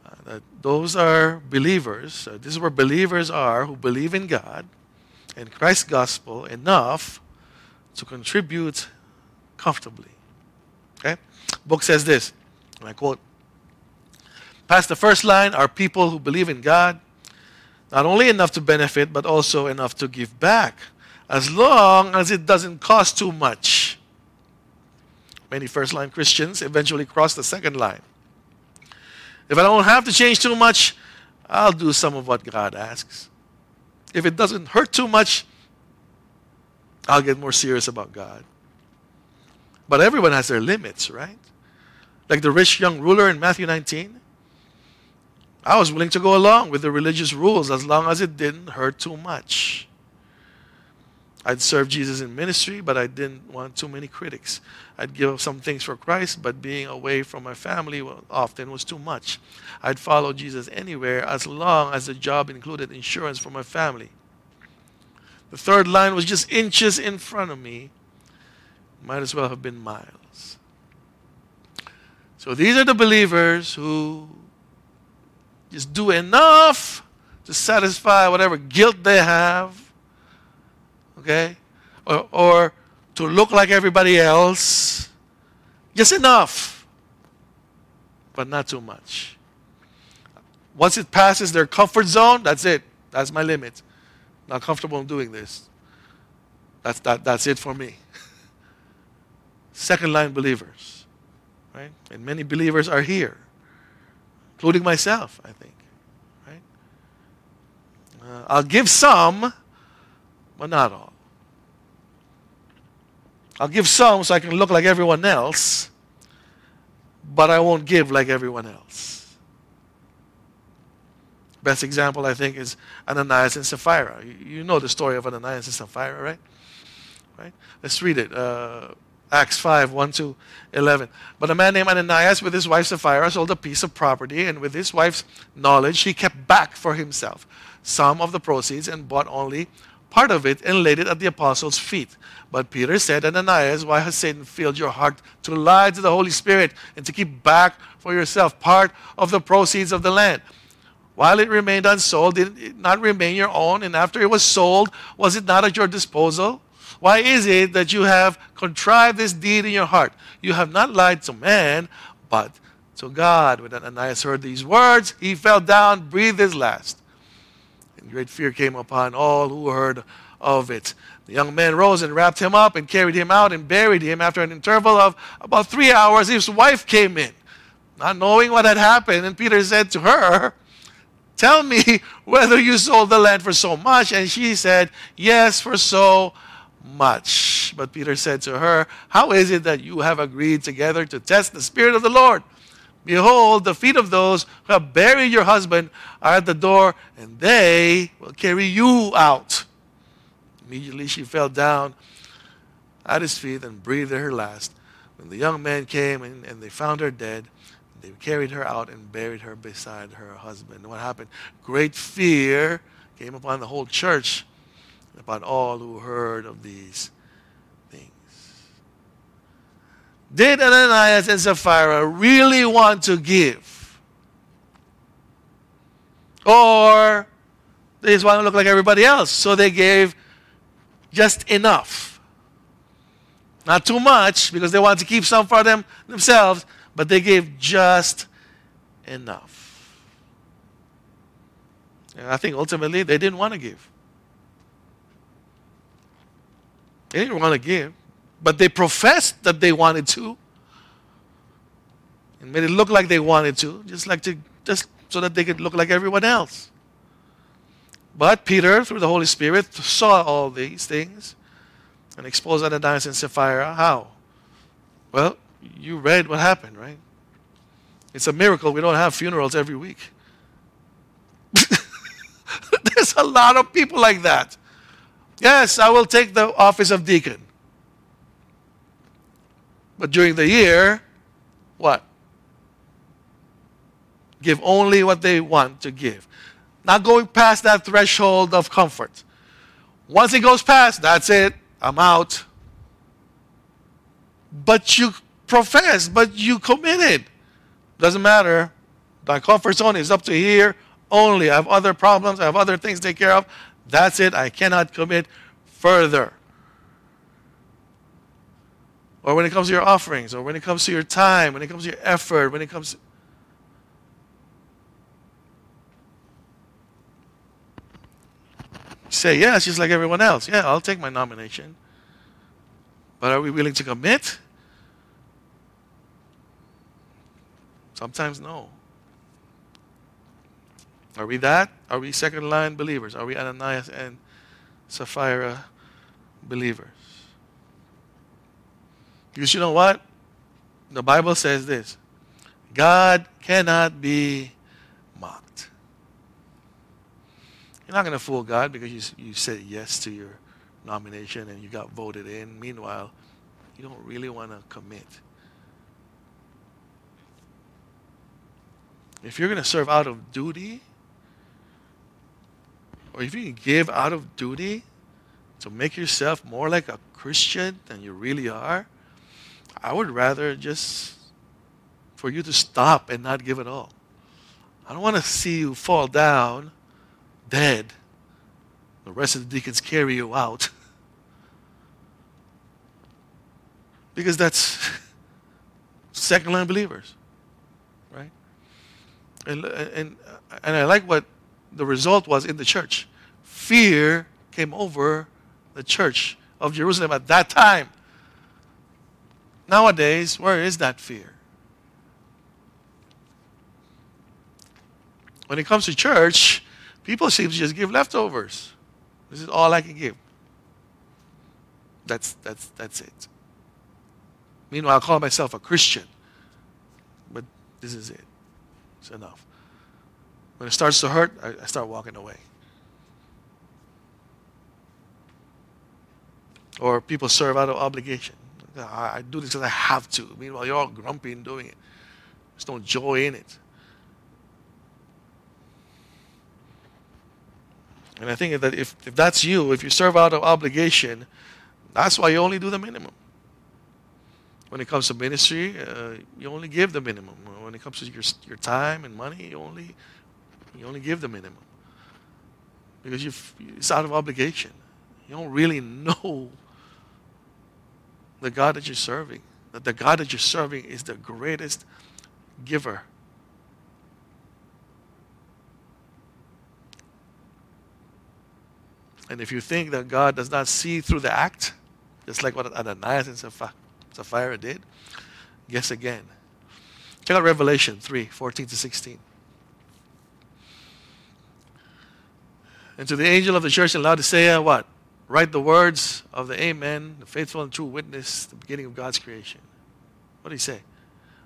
uh, that those are believers. Uh, this is where believers are who believe in God and Christ's gospel enough to contribute comfortably. Okay? Book says this, and I quote, Past the first line are people who believe in God, not only enough to benefit, but also enough to give back, as long as it doesn't cost too much. Many first line Christians eventually cross the second line. If I don't have to change too much, I'll do some of what God asks. If it doesn't hurt too much, I'll get more serious about God. But everyone has their limits, right? Like the rich young ruler in Matthew 19. I was willing to go along with the religious rules as long as it didn't hurt too much. I'd serve Jesus in ministry, but I didn't want too many critics. I'd give up some things for Christ, but being away from my family often was too much. I'd follow Jesus anywhere as long as the job included insurance for my family. The third line was just inches in front of me. Might as well have been miles. So these are the believers who just do enough to satisfy whatever guilt they have, okay? Or, or to look like everybody else. Just enough, but not too much. Once it passes their comfort zone, that's it. That's my limit. Not comfortable in doing this. That's, that, that's it for me. <laughs> Second line believers. Right? And many believers are here, including myself, I think. Right? Uh, I'll give some, but not all. I'll give some so I can look like everyone else, but I won't give like everyone else. Best example, I think, is Ananias and Sapphira. You know the story of Ananias and Sapphira, right? Right? Let's read it. Uh, Acts 5, 1 to 11. But a man named Ananias with his wife Sapphira sold a piece of property, and with his wife's knowledge, he kept back for himself some of the proceeds and bought only part of it and laid it at the apostles' feet. But Peter said, Ananias, why has Satan filled your heart to lie to the Holy Spirit and to keep back for yourself part of the proceeds of the land? While it remained unsold, did it not remain your own? And after it was sold, was it not at your disposal? Why is it that you have contrived this deed in your heart? You have not lied to man, but to God. When Ananias heard these words, he fell down, breathed his last. And great fear came upon all who heard of it. The young man rose and wrapped him up and carried him out and buried him. After an interval of about three hours, his wife came in, not knowing what had happened. And Peter said to her, Tell me whether you sold the land for so much. And she said, Yes, for so much. But Peter said to her, How is it that you have agreed together to test the Spirit of the Lord? Behold, the feet of those who have buried your husband are at the door, and they will carry you out. Immediately she fell down at his feet and breathed her last. When the young man came and, and they found her dead, they carried her out and buried her beside her husband. What happened? Great fear came upon the whole church, upon all who heard of these things. Did Ananias and Sapphira really want to give? Or they just want to look like everybody else, so they gave just enough. Not too much, because they want to keep some for them themselves, but they gave just enough. And I think ultimately they didn't want to give. They didn't want to give, but they professed that they wanted to. And made it look like they wanted to, just like to just so that they could look like everyone else. But Peter, through the Holy Spirit, saw all these things and exposed Ananias and Sapphira. How? Well, you read what happened, right? It's a miracle we don't have funerals every week. <laughs> There's a lot of people like that. Yes, I will take the office of deacon. But during the year, what? Give only what they want to give. not going past that threshold of comfort. Once it goes past, that's it. I'm out. But you profess, but you committed. Doesn't matter. My comfort zone is up to here only. I have other problems. I have other things to take care of. That's it. I cannot commit further. Or when it comes to your offerings, or when it comes to your time, when it comes to your effort, when it comes to say yes, just like everyone else. Yeah, I'll take my nomination. But are we willing to commit? Sometimes no. Are we that? Are we second line believers? Are we Ananias and Sapphira believers? Because you know what? The Bible says this God cannot be mocked. You're not going to fool God because you, you said yes to your nomination and you got voted in. Meanwhile, you don't really want to commit. If you're going to serve out of duty, or if you can give out of duty to make yourself more like a Christian than you really are, I would rather just for you to stop and not give at all. I don't want to see you fall down dead. The rest of the deacons carry you out. <laughs> because that's <laughs> second line believers. Right? And, and, and I like what the result was in the church. Fear came over the church of Jerusalem at that time. Nowadays, where is that fear? When it comes to church, people seem to just give leftovers. This is all I can give. That's, that's, that's it. Meanwhile, I call myself a Christian. But this is it. It's enough. When it starts to hurt, I, I start walking away. Or people serve out of obligation. I, I do this because I have to. Meanwhile, you're all grumpy in doing it. There's no joy in it. And I think that if, if that's you, if you serve out of obligation, that's why you only do the minimum. When it comes to ministry, uh, you only give the minimum. When it comes to your, your time and money, you only you only give the minimum because you it's out of obligation. You don't really know the God that you're serving. That the God that you're serving is the greatest giver. And if you think that God does not see through the act, just like what Ananias and Sapphira did, guess again. Check out Revelation 3 14 to 16. And to the angel of the church in Laodicea, what? Write the words of the Amen, the faithful and true witness, the beginning of God's creation. What did he say?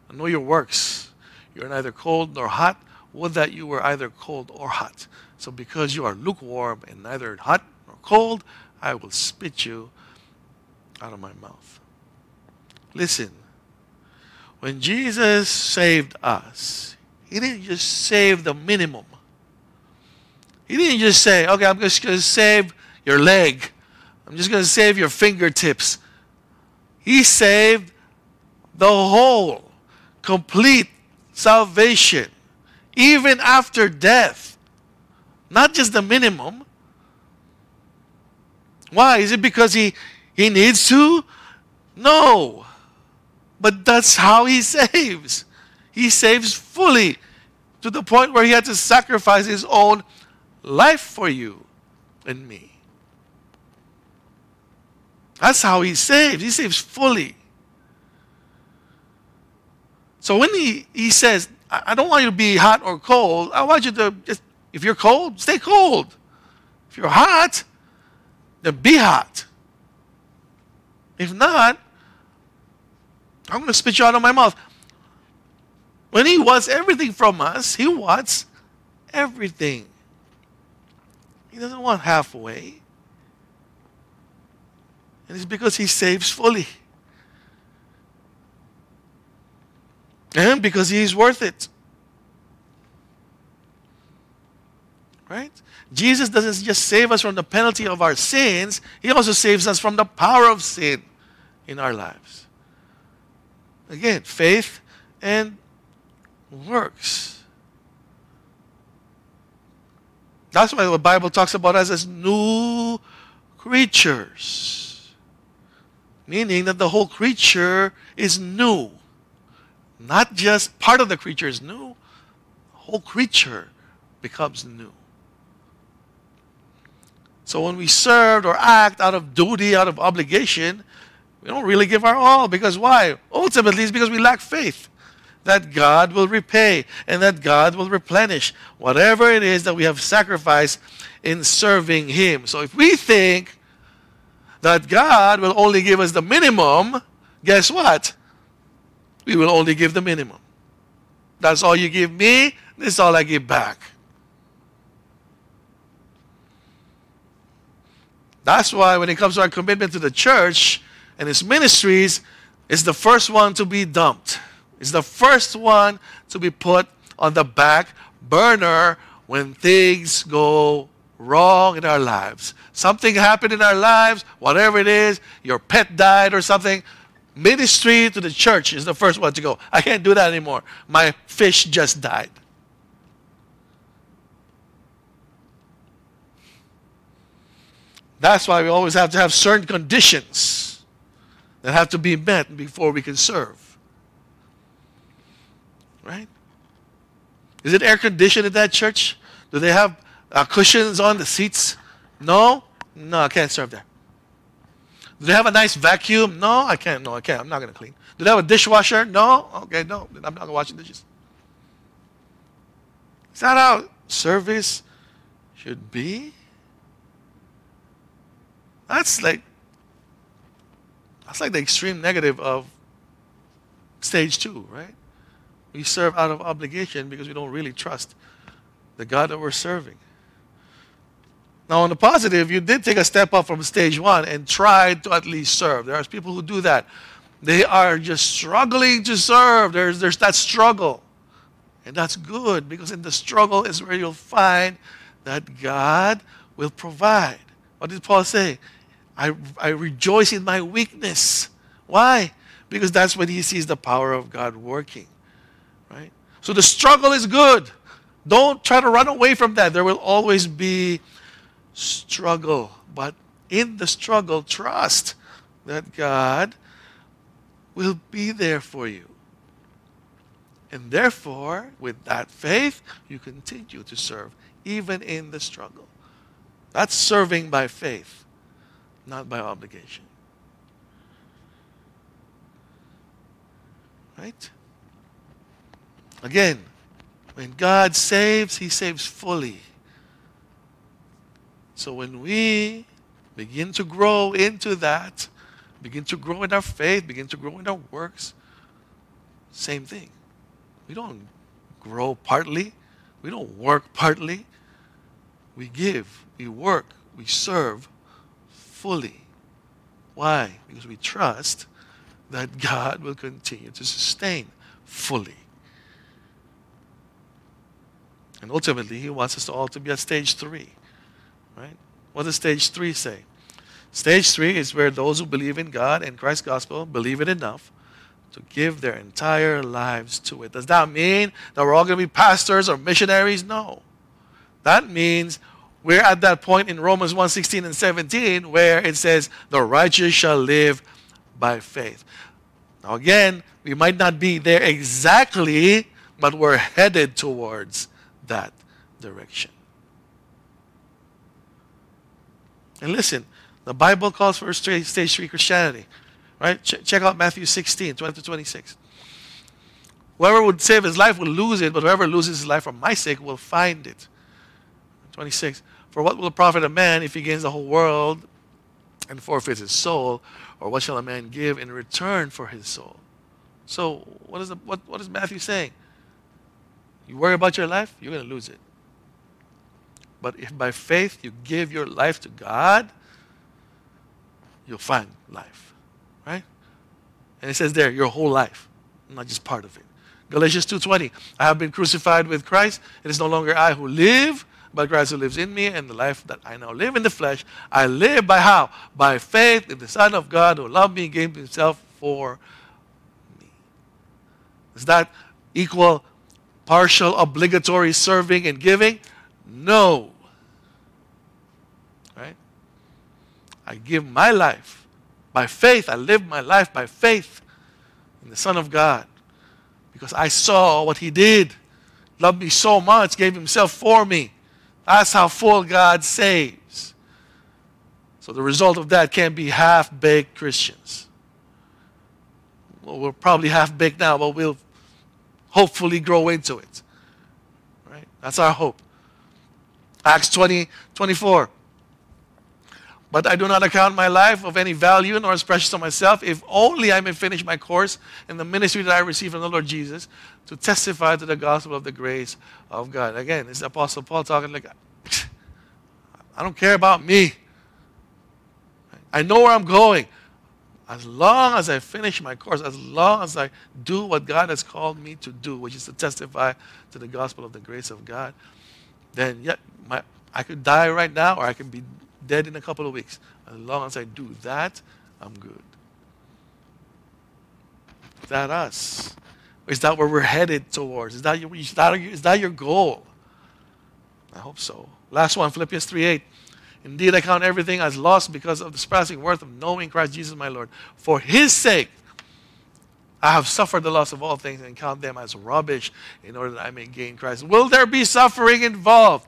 I know your works. You are neither cold nor hot. Would that you were either cold or hot. So because you are lukewarm and neither hot nor cold, I will spit you out of my mouth. Listen, when Jesus saved us, he didn't just save the minimum. He didn't just say, okay, I'm just going to save your leg. I'm just going to save your fingertips. He saved the whole, complete salvation, even after death. Not just the minimum. Why? Is it because he, he needs to? No. But that's how he <laughs> saves. He saves fully to the point where he had to sacrifice his own life for you and me. That's how he saves. He saves fully. So when he, he says, I don't want you to be hot or cold, I want you to just, if you're cold, stay cold. If you're hot, then be hot. If not, I'm going to spit you out of my mouth. When he wants everything from us, he wants everything. He doesn't want halfway. And it's because he saves fully. And because he is worth it. Right? Jesus doesn't just save us from the penalty of our sins, He also saves us from the power of sin in our lives. Again, faith and works. That's why the Bible talks about us as new creatures. Meaning that the whole creature is new. Not just part of the creature is new, the whole creature becomes new. So when we serve or act out of duty, out of obligation, we don't really give our all. Because why? Ultimately, it's because we lack faith that God will repay and that God will replenish whatever it is that we have sacrificed in serving Him. So if we think that God will only give us the minimum, guess what? We will only give the minimum. That's all you give me, this is all I give back. That's why when it comes to our commitment to the church and its ministries, it's the first one to be dumped. It's the first one to be put on the back burner when things go wrong in our lives. Something happened in our lives, whatever it is, your pet died or something. Ministry to the church is the first one to go. I can't do that anymore. My fish just died. That's why we always have to have certain conditions that have to be met before we can serve. Right? Is it air conditioned at that church? Do they have uh, cushions on the seats? No? No, I can't serve there. Do they have a nice vacuum? No, I can't. No, I can't. I'm not going to clean. Do they have a dishwasher? No? Okay, no. I'm not going to wash the dishes. Is that how service should be? That's like that's like the extreme negative of stage two, right? We serve out of obligation because we don't really trust the God that we're serving. Now, on the positive, you did take a step up from stage one and tried to at least serve. There are people who do that. They are just struggling to serve. There's, there's that struggle. And that's good because in the struggle is where you'll find that God will provide. What did Paul say? I, I rejoice in my weakness. Why? Because that's when he sees the power of God working. Right? So the struggle is good. Don't try to run away from that. There will always be struggle. But in the struggle, trust that God will be there for you. And therefore, with that faith, you continue to serve, even in the struggle. That's serving by faith not by obligation. Right? Again, when God saves, He saves fully. So when we begin to grow into that, begin to grow in our faith, begin to grow in our works, same thing. We don't grow partly, we don't work partly. We give, we work, we serve fully. Why? Because we trust that God will continue to sustain fully. And ultimately, He wants us all to be at stage three. Right? What does stage three say? Stage three is where those who believe in God and Christ's gospel believe it enough to give their entire lives to it. Does that mean that we're all going to be pastors or missionaries? No. That means we're at that point in Romans 1 16 and 17 where it says, The righteous shall live by faith. Now, again, we might not be there exactly, but we're headed towards that direction. And listen, the Bible calls for stage three Christianity. Right? Ch- check out Matthew 16, 20 to 26. Whoever would save his life will lose it, but whoever loses his life for my sake will find it. 26. For what will it profit a man if he gains the whole world and forfeits his soul? Or what shall a man give in return for his soul? So, what is, the, what, what is Matthew saying? You worry about your life, you're going to lose it. But if by faith you give your life to God, you'll find life. Right? And it says there, your whole life, not just part of it. Galatians 2.20, I have been crucified with Christ. It is no longer I who live, but Christ who lives in me, and the life that I now live in the flesh, I live by how? By faith in the Son of God who loved me and gave himself for me. Does that equal partial obligatory serving and giving? No. Right? I give my life by faith. I live my life by faith in the Son of God because I saw what He did. Loved me so much, gave Himself for me. That's how full God saves. So the result of that can't be half baked Christians. Well, we're probably half baked now, but we'll hopefully grow into it. Right? That's our hope. Acts 20, 24. But I do not account my life of any value nor as precious to myself, if only I may finish my course in the ministry that I received from the Lord Jesus to testify to the gospel of the grace of God. Again, it's Apostle Paul talking like, <laughs> I don't care about me. I know where I'm going. As long as I finish my course, as long as I do what God has called me to do, which is to testify to the gospel of the grace of God, then yeah, my, I could die right now or I could be dead in a couple of weeks. As long as I do that, I'm good. Is that us? Is that where we're headed towards? Is that your, is that, is that your goal? I hope so. Last one, Philippians 3 8. Indeed, I count everything as lost because of the surpassing worth of knowing Christ Jesus my Lord. For his sake, I have suffered the loss of all things and count them as rubbish in order that I may gain Christ. Will there be suffering involved?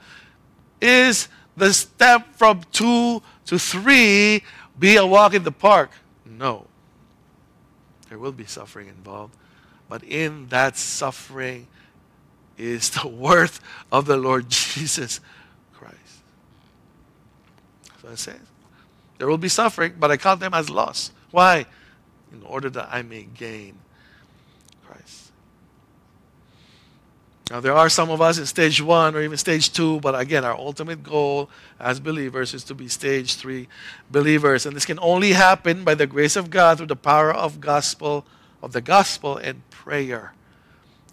Is the step from two to three be a walk in the park? No. There will be suffering involved. But in that suffering is the <laughs> worth of the Lord <laughs> Jesus. I say, there will be suffering, but I count them as loss. Why? In order that I may gain Christ. Now, there are some of us in stage one or even stage two, but again, our ultimate goal as believers is to be stage three believers. And this can only happen by the grace of God through the power of gospel, of the gospel and prayer.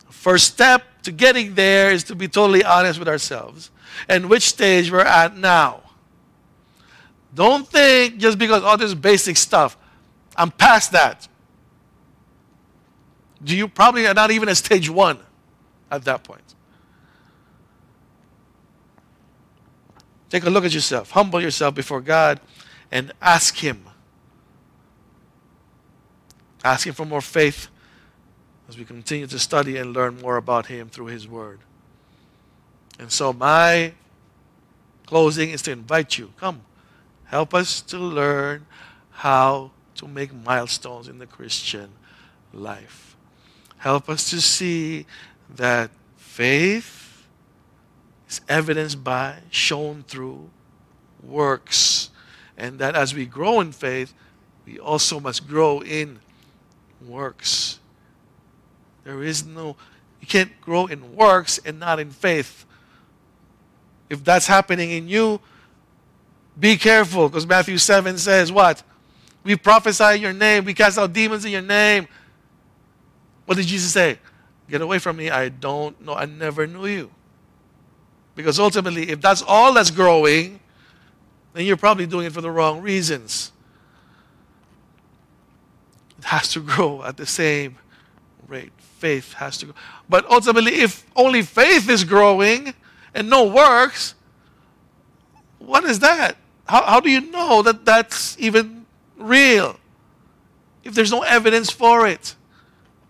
First step to getting there is to be totally honest with ourselves and which stage we're at now. Don't think just because all this basic stuff, I'm past that. Do you probably are not even at stage one at that point. Take a look at yourself. Humble yourself before God and ask Him. Ask Him for more faith as we continue to study and learn more about Him through His Word. And so, my closing is to invite you come, help us to learn how to make milestones in the Christian life. Help us to see that faith is evidenced by, shown through works. And that as we grow in faith, we also must grow in works. There is no, you can't grow in works and not in faith. If that's happening in you, be careful because Matthew 7 says what? We prophesy in your name, we cast out demons in your name. What did Jesus say? Get away from me. I don't know. I never knew you. Because ultimately, if that's all that's growing, then you're probably doing it for the wrong reasons. It has to grow at the same rate. Faith has to grow. But ultimately, if only faith is growing and no works, what is that? How, how do you know that that's even real? If there's no evidence for it.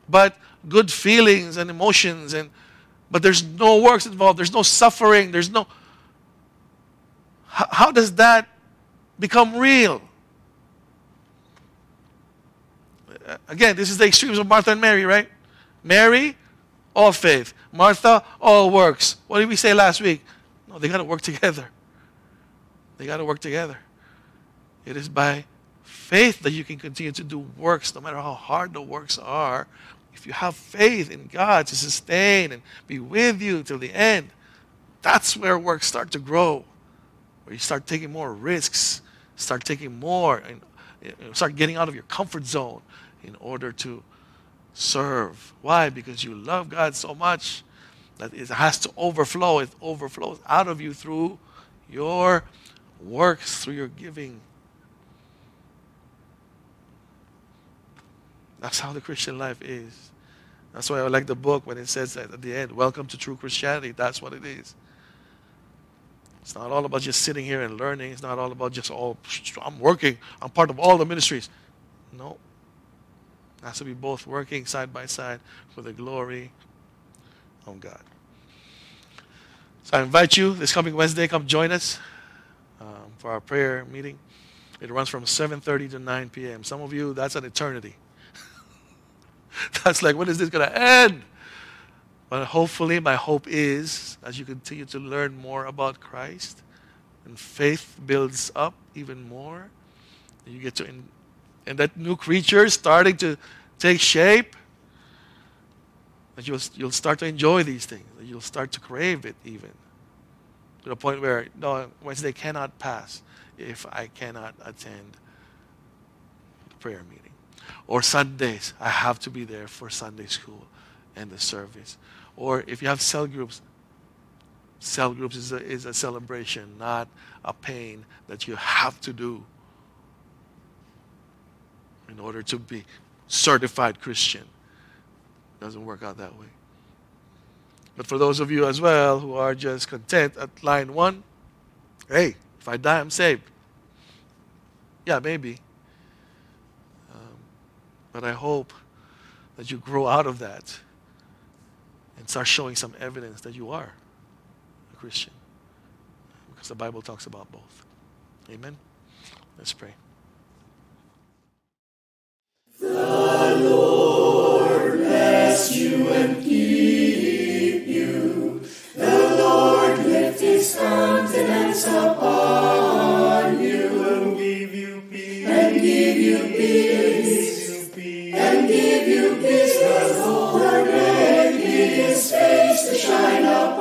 But good feelings and emotions and but there's no works involved. There's no suffering. There's no how, how does that become real? Again this is the extremes of martha and mary right? Mary all faith. Martha all works. What did we say last week? No they got to work <laughs> together they got to work together it is by faith that you can continue to do works no matter how hard the works are if you have faith in God to sustain and be with you till the end, that's where works start to grow. Where you start taking more risks, start taking more, and start getting out of your comfort zone in order to serve. Why? Because you love God so much that it has to overflow. It overflows out of you through your works, through your giving. That's how the Christian life is. That's why I like the book when it says that at the end, Welcome to True Christianity. That's what it is. It's not all about just sitting here and learning. It's not all about just, oh, I'm working. I'm part of all the ministries. No. It has to be both working side by side for the glory of God. So I invite you this coming Wednesday, come join us for our prayer meeting. It runs from 7.30 to 9 p.m. Some of you, that's an eternity. <laughs> that's like, when is this going to end? But hopefully, my hope is as you continue to learn more about Christ and faith builds up even more, you get to, in, and that new creature is starting to take shape, that you'll, you'll start to enjoy these things, that you'll start to crave it even. To the point where, no, Wednesday cannot pass if I cannot attend the prayer meeting. Or Sundays, I have to be there for Sunday school and the service. Or if you have cell groups, cell groups is a, is a celebration, not a pain that you have to do in order to be certified Christian. It doesn't work out that way. But for those of you as well who are just content at line one, hey, if I die, I'm saved. Yeah, maybe. Um, but I hope that you grow out of that and start showing some evidence that you are a Christian. Because the Bible talks about both. Amen? Let's pray. The Lord bless you and his face to shine upon